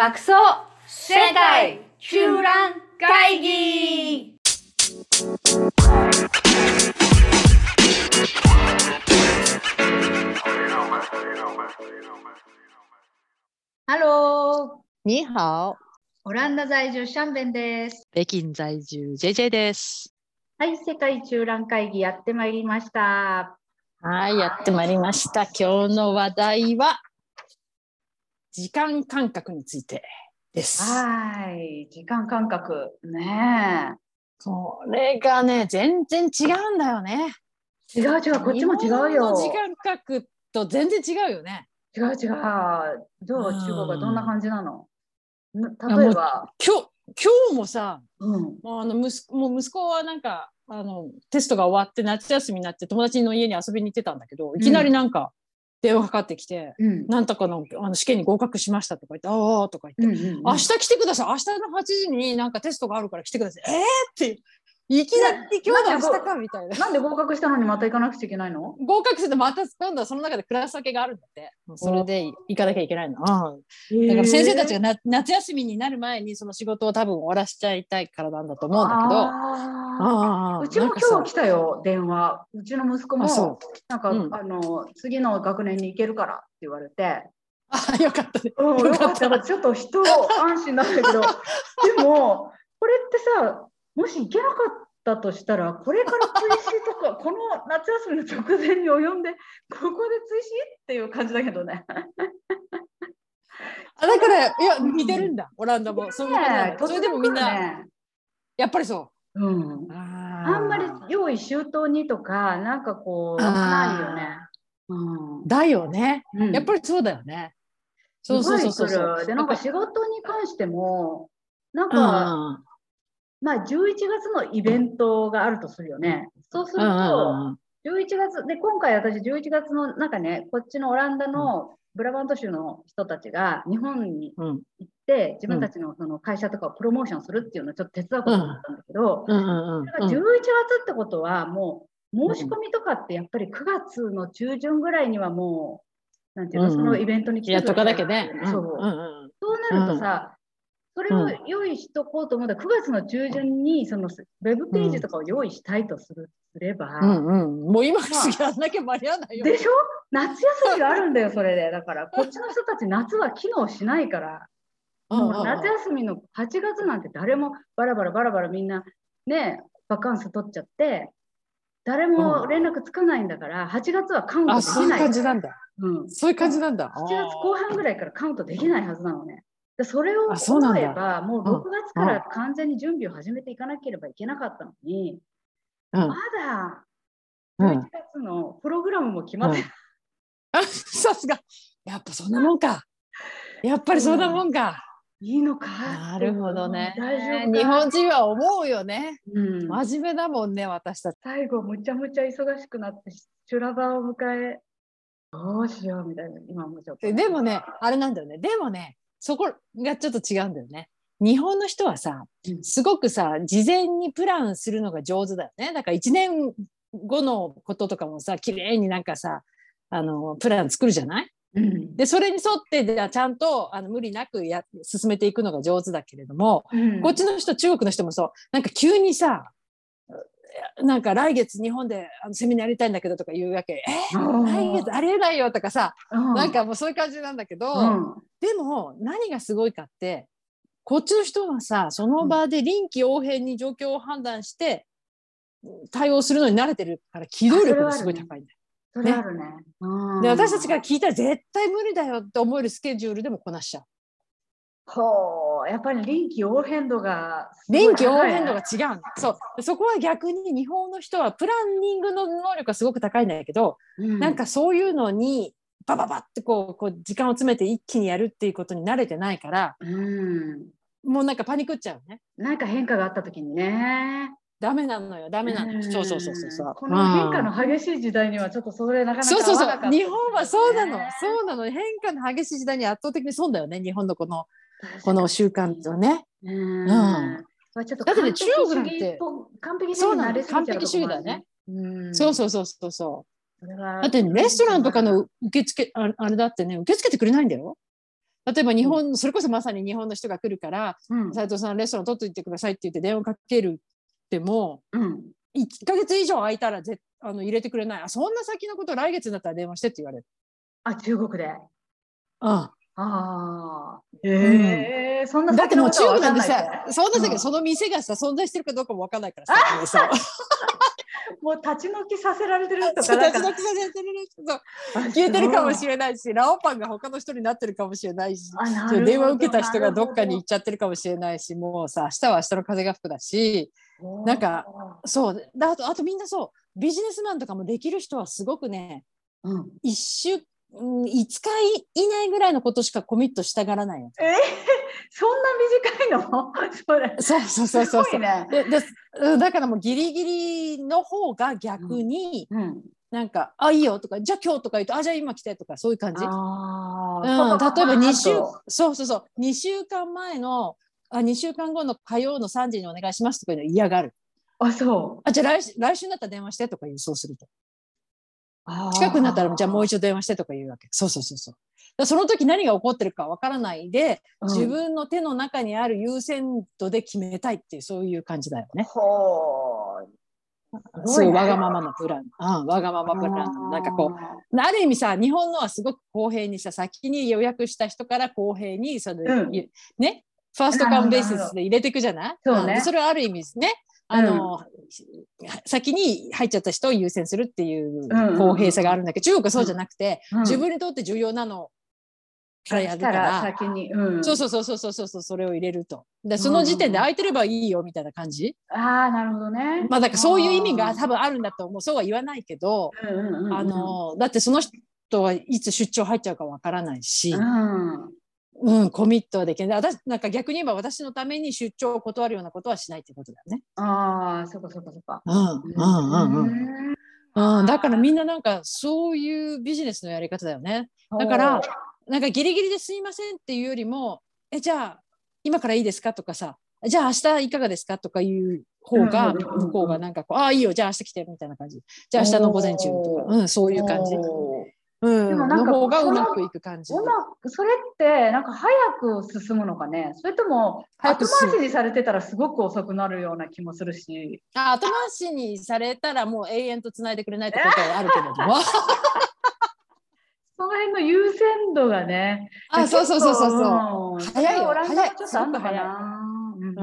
爆走世界中蘭会議ハロー你好、オランダ在住シャンベンです。北京在住 JJ です。はい、世界中蘭会議やってまいりました。はい、やってまいりました。今日の話題は時間感覚についてです。はい、時間感覚。ねこれがね、全然違うんだよね。え。違う違う、こっちも違う日本よの。時間覚と全然違うよね。違う違う。どう？うん中国はどんな感じなの？な例えば、今日今日もさ、うん。もうあの息子もう息子はなんかあのテストが終わって夏休みになって友達の家に遊びに行ってたんだけど、いきなりなんか電話かかってきて。うん。なんとかのあの試験に合格しましたとか言って、ああとか言って、うんうんうん明日来てください、明日の8時になんかテストがあるから来てください。えーって、いきなり今日の明日かみたいな。なんで合格したのにまた行かなくちゃいけないの？合格するとまた今度はその中でクラス分けがあるんだって。それで行かなきゃいけないの。うんだから先生たちがな夏休みになる前にその仕事を多分終わらしちゃいたいからなんだと思うんだけど。ああうちも今日来たよ、電話。うちの息子もなんか、うんあの、次の学年に行けるからって言われて、あよかったね。うん、よよかった。ちょっと人安心なんだけど、でも、これってさ、もし行けなかったとしたら、これから追試とか、この夏休みの直前に及んで、ここで追試っていう感じだけどね。あだから、いや、似てるんだ、オランダも。そういうねそれでもみんな、ね、やっぱりそう。うん、ああんまり用意周到にとか、なんかこう、ないよね。うんだよね。うんやっぱりそうだよね。そうそうそうそうで、なんか仕事に関しても、なんか、うんまあ、11月のイベントがあるとするよね。そうするうんと、11月、で、今回私11月の中ね、こっちのオランダのブラバント州の人たちが日本に行って、自分たちのその会社とかをプロモーションするっていうのをちょっと手伝うことになったんだけど、うん。うんうんだから11月ってことは、もう申し込みとかってやっぱり9月の中旬ぐらいにはもう、なんていうの、うんそのイベントに来てやっとかなきゃくね。そう。そうなるとさ、それを用意しとこうと思ったら、9月の中旬にそのウェブページとかを用意したいとするすれば、うんうんうんもう今すぐやんなきゃ間に合わないよ。でしょ？夏休みがあるんだよ、それで。だから、こっちの人たち、夏は機能しないから、もう夏休みの8月なんて誰もバラバラバラバラみんなね、バカンス取っちゃって、誰も連絡つかないんだから、8月はカウントあ、でそういうきない。感じなんだ。うんそういう感じなんだ。7月後半ぐらいからカウントできないはずなのね。でそれを思えば、もう6月から完全に準備を始めていかなければいけなかったのに、うんまだうん11月のプログラムも決まってない。あさすが。やっぱそんなもんか。やっぱりそんなもんか。いいのか？なるほどね。大丈夫か？日本人は思うよね。うん、真面目だもんね、私たち。最後、むちゃむちゃ忙しくなって、修羅場を迎え、どうしようみたいな、今もちょっと。でもね、あれなんだよね。でもね、そこがちょっと違うんだよね。日本の人はさうん、すごくさ、事前にプランするのが上手だよね。だから1年後のこととかもさ、綺麗になんかさ、あの、プラン作るじゃない？うん。で、それに沿って、じゃあちゃんとあの無理なくや進めていくのが上手だけれども、うん。こっちの人、中国の人もそう、なんか急にさ、なんか来月日本であのセミナーやりたいんだけどとか言うわけ。え来月ありえないよとかさ、うんなんかもうそういう感じなんだけど、うんでも何がすごいかってこっちの人はさその場で臨機応変に状況を判断して対応するのに慣れてるから機動力がすごい高いんだよ。それあるね。うんで私たちから聞いたら絶対無理だよって思えるスケジュールでもこなしちゃう。ほう、やっぱり臨機応変度が臨機応変度が違う。そうそこは逆に日本の人はプランニングの能力がすごく高いんだけど、うんなんかそういうのにバババってこうこう時間を詰めて一気にやるっていうことに慣れてないからうん、もうなんかパニックっちゃうね。なんか変化があった時にね。ダメなのよ、ダメなのよ。んそうそうそうそうそう。この変化の激しい時代にはちょっとそれなかなかそうそうそう。日本はそうなのね。そうなの。変化の激しい時代に圧倒的にそうだよね。日本のこの この習慣とね。うん。んまあちょっとだってね中国っぽ完璧主義だよね。うん。そうそうそうそうそう。だってレストランとかの受付ああれだってね受け付けてくれないんだよ。例えば日本、それこそまさに日本の人が来るからうん斉藤さんレストラン取っといてくださいって言って電話かけるってもうん1ヶ月以上空いたらぜあの入れてくれないあそんな先のこと来月だったら電話してって言われる。あ中国で。あああ。へえ、そんなだってもう中国なんて先のことは分かんないさそんな先、うん。その店がさ存在してるかどうかもわかんないからさもうさ。もう立ち退きさせられてるとか。立ち退きさせてる人消えてるかもしれないしラオパンが他の人になってるかもしれないし電話受けた人がどっかに行なっちゃってるかもしれないしもうさ明日は明日の風が吹くだしなんかそう。であとあとみんなそう。ビジネスマンとかもできる人はすごくねうん、1週うん5日以内ぐらいのことしかコミットしたがらないよ。えー、そんな短いの？それ。そうそうそうそうそう。すごいね。でだからもうギリギリの方が逆にうん。なんか「あいいよ」とか「じゃあ今日」とか言うと「あじゃあ今来て」とかそういう感じ。あうん、あ、例えば2週とそうそうそう2週間前のあ2週間後の火曜の3時にお願いしますとかいうの嫌がる。あ、そう。あじゃあ来週来週になったら電話してとか言うそうすると。近くになったらじゃあもう一度電話してとか言うわけ。そうそうそうそう。その時何が起こってるかわからないで、うん自分の手の中にある優先度で決めたいっていうそういう感じだよね。そうごいねわがままのプラン。うん、わがままプラン。なんかこう、ある意味さ、日本のはすごく公平にさ、先に予約した人から公平にその、うんゆね、ファーストカウンベーシスで入れていくじゃない？そうねれはある意味ですね。あの、先に入っちゃった人を優先するっていううん公平さがあるんだけど、中国はそうじゃなくて、うん。自分にとって重要なのからやるからら、先に、うん、そうそうそうそうそうそうそれを入れると。でその時点で空いてればいいよみたいな感じ。ああなるほどね。まあだからそういう意味が多分あるんだと思う。そうは言わないけど、うんうんうんうん。あのだってその人はいつ出張入っちゃうかわからないし、うんうん、コミットはできない。私なんか逆に言えば私のために出張を断るようなことはしないってことだよね。ああそっかそっかそっかうんうんうんうん。んうん、だからみんななんかそういうビジネスのやり方だよね。だからなんかギリギリですいませんっていうよりも、え、じゃあ今からいいですかとかさ、じゃあ明日いかがですかとかいう方が、向こうがなんかこう、ああ、いいよ、じゃあ明日来てみたいな感じ。じゃあ明日の午前中とか、うん、そういう感じ。でもなんかの方がそうのまくいく感じ。うまくそれってなんか早く進むのかね？それとも後回しにされてたらすごく遅くなるような気もするし。あ後回しにされたらもう永遠とつないでくれないってことはあるけれども。その辺の優先度がねあ、そうそうそうそうそう。そう早いよ。オランダはちょっとあんのかなうん。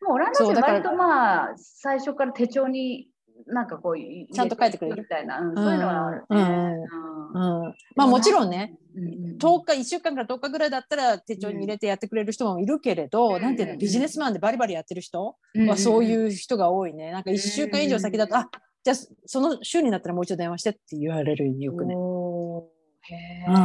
もうオランダ人割とまあ最初から手帳になんかこう入ちゃんと書いてくれる？みたいな、うんそういうのはあるね。うん。うん、まあもちろんね、うん。うんうん10日1週間から10日ぐらいだったら手帳に入れてやってくれる人もいるけれど、うん。なんていうのビジネスマンでバリバリやってる人はそういう人が多いね。なんか1週間以上先だと、うんあじゃあその週になったらもう一度電話してって言われるよくね。へうん。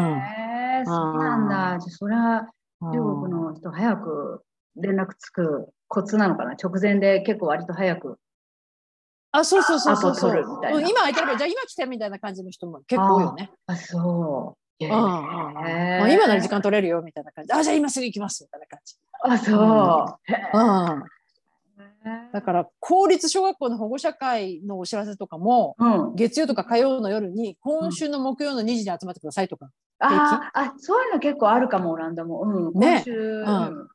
え、そうなんだ。じゃあそれはうん中国の人早く連絡つくコツなのかな？直前で結構割と早く。あそうそうそうそうそううん今空いてればじゃあ今来てみたいな感じの人も結構多いよね。あ、そう。へうんうんうん今なら時間取れるよみたいな感じあじゃあ今すぐ行きますみたいな感じ。あ、そう。へうんえだから公立小学校の保護者会のお知らせとかもうん。月曜とか火曜の夜に今週の木曜の2時に集まってくださいとか、ああ、そういうの結構あるかも、オランダも。うん。ね今週、うん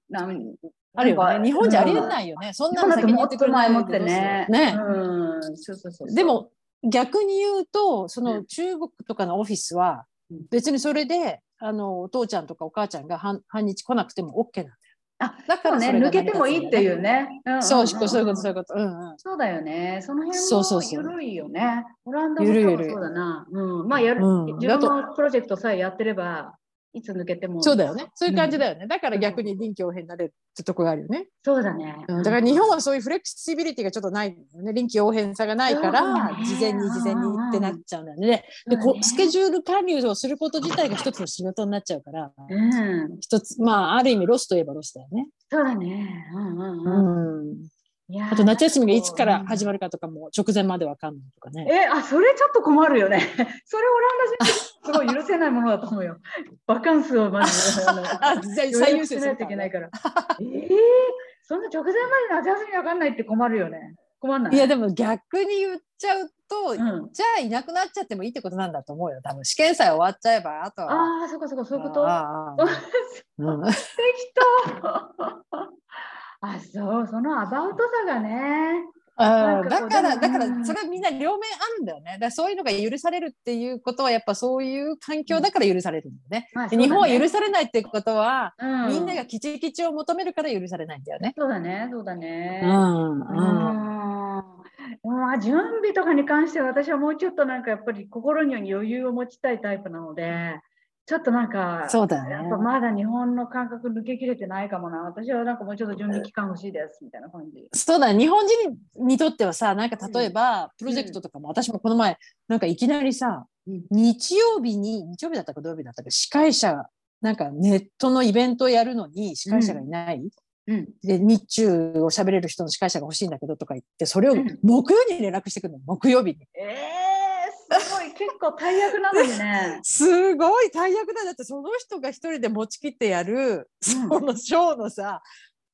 あるよね日本じゃありえい。ないよね、そん日なの先に言ってくれない前もってね。ね、うん。そうそうそうそう。で、も逆に言うとそうのん中国とかのオフィスはうん別にそれであのお父ちゃんとかお母ちゃんが半半日来なくても OK なんだよ。あだそうね、抜けてもいいっていうね。そうそうそういうことそういうこと。うんうんそうだよね。その辺そうそうそうも緩いよね。オランダもそうだな。うん。まあやる、うん自分のプロジェクトさえやってれば、いつ抜けても。そうだよね。そういう感じだよね。だから逆に臨機応変になれるってとこがあるよね。そうだね。うん、だから日本はそういうフレキシビリティがちょっとないよね。臨機応変さがないから、ね事前に事前にってなっちゃうんだよね。でこうスケジュール管理をすること自体が一つの仕事になっちゃうから、うん。一つ、まあ、ある意味ロスといえばロスだよね。そうだね。うんうんううん。あと夏休みがいつから始まるかとかも直前までわかんないとかね。え、あ、それちょっと困るよね。それオランダ人すごい許せないものだと思うよ。バカンスをまず 最優約しないといけないから。えー、そんな直前まで夏休みわかんないって困るよね。困んない？いやでも逆に言っちゃうと、うんじゃあいなくなっちゃってもいいってことなんだと思うよ多分試験さえ終わっちゃえばあとは。ああ、そっかそっか、そういうこと？適当。あ、そう、そのアバウトさがね。かだからだからうんそれはみんな両面あるんだよね。だそういうのが許されるっていうことはやっぱそういう環境だから許されるんだよね。まあで日本は許さされないってことは、うん、みんながキチキチを求めるから許されないんだよね。そうだね、そうだね。うんうんうんまあ、準備とかに関しては私はもうちょっとなんかやっぱり心に余裕を持ちたいタイプなのでちょっとなんかそうだね。やっぱまだ日本の感覚抜けきれてないかもな。私はなんかもうちょっと準備期間欲しいですみたいな感じ。そうだね。日本人にとってはさなんか例えばプロジェクトとかも、私もこの前なんかいきなりさ、うん。日曜日に日曜日だったか土曜日だったか司会者なんかネットのイベントをやるのに司会者がいない、うん、で日中を喋れる人の司会者が欲しいんだけどとか言ってそれをうん。木曜に連絡してくるの。木曜日に。えー、すごい結構大役なのにね。すごい大役だだってその人が一人で持ちきってやるそのショーのさ、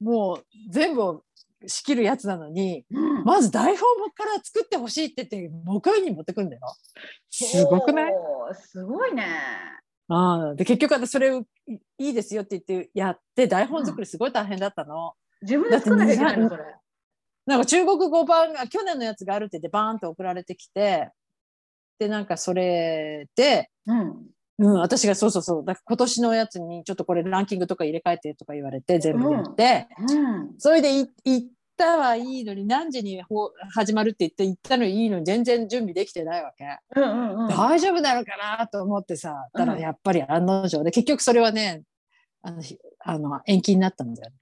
もう全部を仕切るやつなのにうんまず台本から作ってほしいって言って木曜日に持ってくんだよ。すごくない？すごいね。ああで結局私それをいいいですよって言ってやって台本作りすごい大変だったの。自分で作んなきゃいけないのそれ。なんか中国語版が去年のやつがあるって言ってバーンと送られてきてでなんかそれで、うん。うん、私がそうそうそうだから今年のやつにちょっとこれランキングとか入れ替えてとか言われて全部やって、うん。それでい行ったはいいのに何時にほ始まるって言って行ったのにいいのに全然準備できてないわけ。うんうんうん。大丈夫なのかなと思ってさたうんらやっぱり案の定で結局それはねあのひあの延期になったんだよね。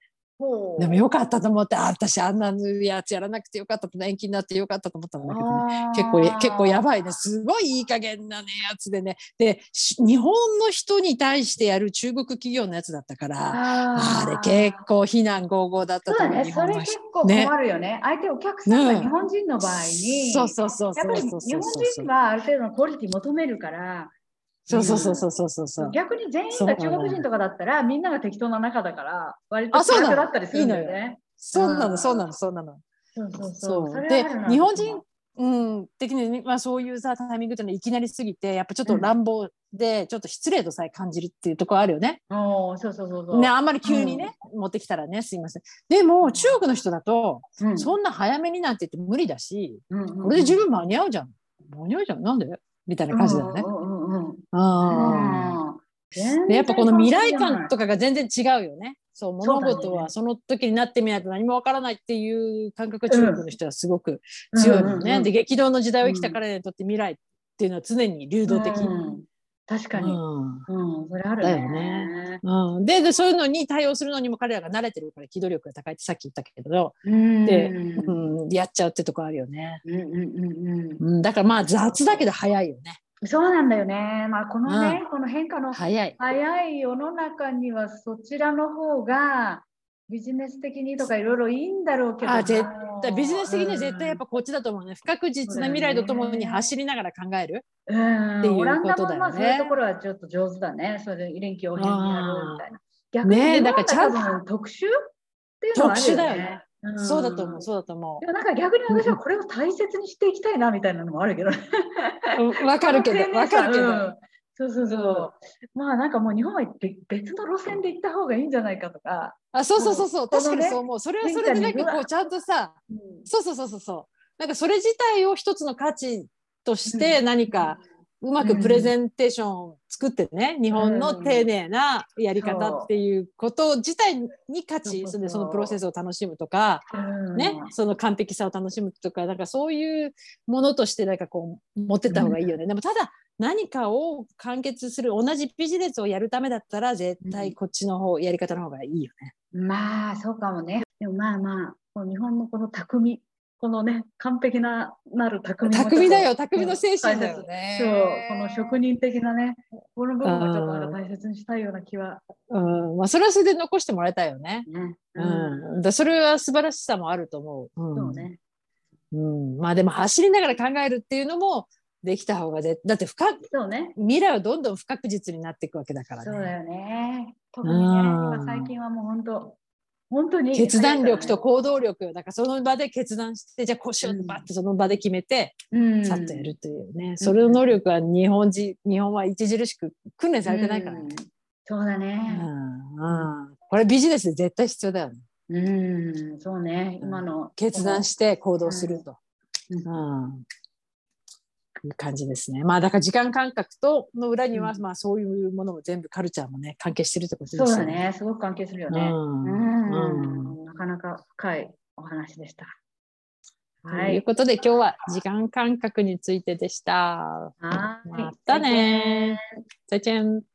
でもよかったと思ってあ私あんなやつやらなくてよかったと延期になってよかったと思ったんだけどね。結構結構やばいね。すごいいい加減なねやつでね。でし日本の人に対してやる中国企業のやつだったからああれ結構非難合々だったそうだね、と思う日それ結構困るよね。相手お客さんが日本人の場合に、そうそうそうやっぱりそうそう。日本そう人はある程度のクオリティ求めるから、そうそうそうそうそうそうそう逆に全員が中国人とかだったら、みんなが適当な仲だから、割とあそうなの気楽だったりするんだよね。そうなうんのそうなのそうなのそうそうそそうう。で日本人うん、的に、まあ、そういうさタイミングっていうのはいきなりすぎてやっぱちょっと乱暴で、ちょっと失礼とさえ感じるっていうところあるよね。そうそうそうそう。ねあんまり急にね、持ってきたらねすいません。でも中国の人だと、うんそんな早めになんて言って無理だし、うんうんうんこれで十分間に合うじゃん。間に合うじゃん。なんで？みたいな感じだよねう。んうんあやっぱこの未来感とかが全然違うよね。そう物事はその時になってみないと何もわからないっていう感覚が中国の人はすごく強いもんね。で激動の時代を生きた彼らにとって未来っていうのは常に流動的。うん確かに。うんうん、それあるだよね。うん、ででそういうのに対応するのにも彼らが慣れてるから機動力が高いってさっき言ったけど、うんでうんうん、やっちゃうってとこあるよね。うんうんうんうん、だからまあ雑だけど早いよね。そうなんだよね。まあこのね、この変化の早い。早い世の中にはそちらの方がビジネス的にとかいろいろいいんだろうけどな。あ絶対ビジネス的にはうん絶対やっぱこっちだと思うね。不確実な未来とともに走りながら考える。うんっていうオランダことだよねそういうところはちょっと上手だね。それで臨機応変にやるみたいな。逆にねだからちゃん多分特殊っていうのはあるよね。特殊だよねんそうだと思う、そうだと思でもなんか逆に私はこれを大切にしていきたいなみたいなのもあるけど。わかるけど、わかるけど。うんそうそうそう。まあなんかもう日本は別別の路線で行った方がいいんじゃないかとか。あ、そうそうそうそう、確かにそう思う。それはそれでなんかこうちゃんとさ、そうそうそうそうそう。なんかそれ自体を一つの価値として何かうまくプレゼンテーションを作ってね、日本の丁寧なやり方っていうこと自体に価値、それでそのプロセスを楽しむとか、うんね、その完璧さを楽しむとか、なんかそういうものとしてなんかこう持ってった方がいいよね。でもただ何かを完結する同じビジネスをやるためだったら絶対こっちの方、やり方の方がいいよね。まあそうかもね。でもまあまあ、日本のこの匠、このね、完璧ななる匠匠だよ、匠の精神だようんね。そう、この職人的なね、この部分をちょっと大切にしたいような気は。うん、まあそれはそれで残してもらいたいよね。ね。うん、だそれは素晴らしさもあると思う。うん、そうね。うん、まあでも走りながら考えるっていうのもできた方がぜだって不確そうね。未来はどんどん不確実になっていくわけだからね。そうだよね。特にね、うん今最近はもう本当、本当に決断力と行動力だからその場で決断してじゃあこうしようってバッてその場で決めて、うん。さっとやるというね、それの能力は日本人日本は著しく訓練されてないからね、うん。そうだうね。ん。うん。これビジネスで絶対必要だよね。うん、そうね。うん。今の決断して行動すると、うん。うんいう感じですねまあだから時間感覚との裏には、うんまあそういうものも全部カルチャーもね関係してるってことですそうよだね。すごく関係するよね。うんうんなかなか深いお話でした。とはい。いうことで今日は時間感覚についてでした。はいまたね。再见。